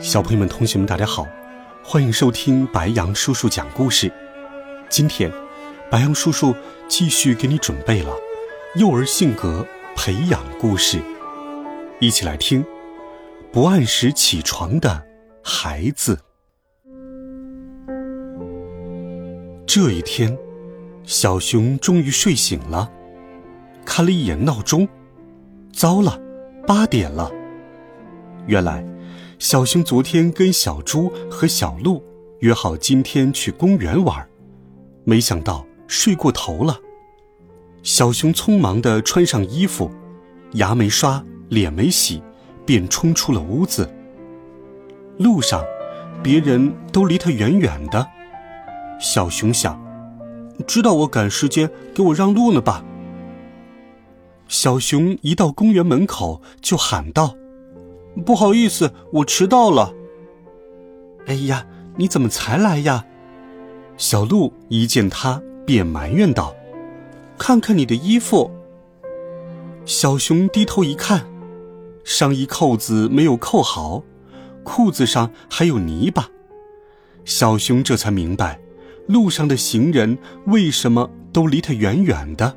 小朋友们、同学们，大家好，欢迎收听白羊叔叔讲故事。今天，白羊叔叔继续给你准备了幼儿性格培养故事，一起来听《不按时起床的孩子》。这一天，小熊终于睡醒了，看了一眼闹钟，糟了，八点了。原来。小熊昨天跟小猪和小鹿约好今天去公园玩，没想到睡过头了。小熊匆忙地穿上衣服，牙没刷，脸没洗，便冲出了屋子。路上，别人都离他远远的。小熊想，知道我赶时间，给我让路呢吧。小熊一到公园门口就喊道。不好意思，我迟到了。哎呀，你怎么才来呀？小鹿一见他便埋怨道：“看看你的衣服。”小熊低头一看，上衣扣子没有扣好，裤子上还有泥巴。小熊这才明白，路上的行人为什么都离他远远的，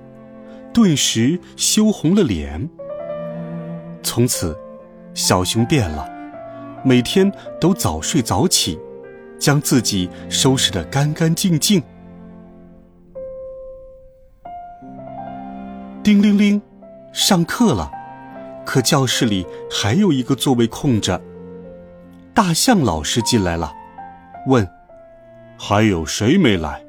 顿时羞红了脸。从此。小熊变了，每天都早睡早起，将自己收拾得干干净净。叮铃铃，上课了，可教室里还有一个座位空着。大象老师进来了，问：“还有谁没来？”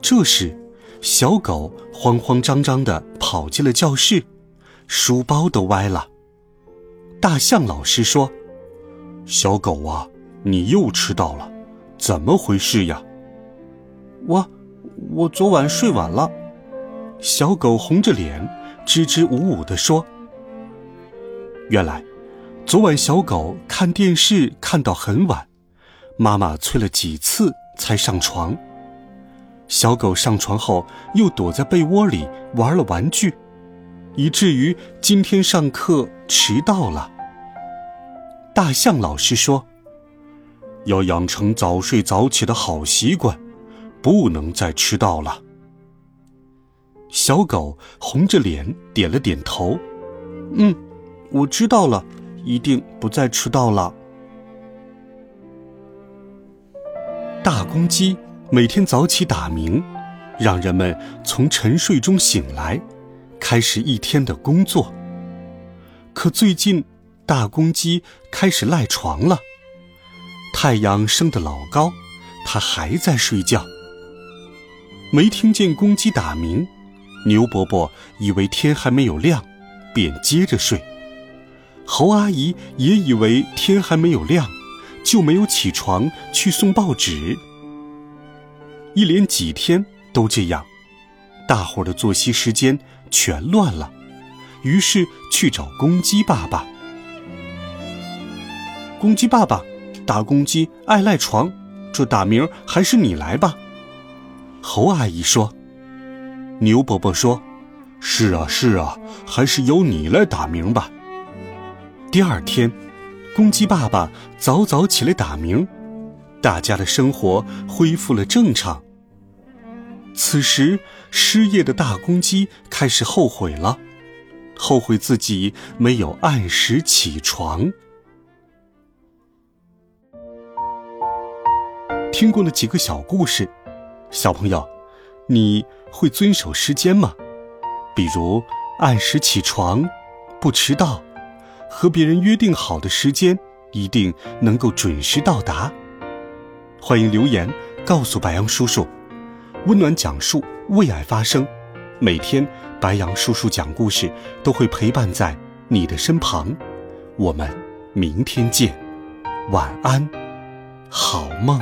这时，小狗慌慌张张的跑进了教室，书包都歪了。大象老师说：“小狗啊，你又迟到了，怎么回事呀？”我，我昨晚睡晚了。小狗红着脸，支支吾吾地说：“原来，昨晚小狗看电视看到很晚，妈妈催了几次才上床。小狗上床后又躲在被窝里玩了玩具。”以至于今天上课迟到了。大象老师说：“要养成早睡早起的好习惯，不能再迟到了。”小狗红着脸点了点头：“嗯，我知道了，一定不再迟到了。”大公鸡每天早起打鸣，让人们从沉睡中醒来。开始一天的工作。可最近，大公鸡开始赖床了。太阳升得老高，它还在睡觉。没听见公鸡打鸣，牛伯伯以为天还没有亮，便接着睡。猴阿姨也以为天还没有亮，就没有起床去送报纸。一连几天都这样，大伙儿的作息时间。全乱了，于是去找公鸡爸爸。公鸡爸爸，大公鸡爱赖床，这打鸣还是你来吧。猴阿姨说。牛伯伯说：“是啊，是啊，还是由你来打鸣吧。”第二天，公鸡爸爸早早起来打鸣，大家的生活恢复了正常。此时，失业的大公鸡开始后悔了，后悔自己没有按时起床。听过了几个小故事，小朋友，你会遵守时间吗？比如按时起床，不迟到，和别人约定好的时间一定能够准时到达。欢迎留言告诉白杨叔叔。温暖讲述，为爱发声。每天，白杨叔叔讲故事都会陪伴在你的身旁。我们明天见，晚安，好梦。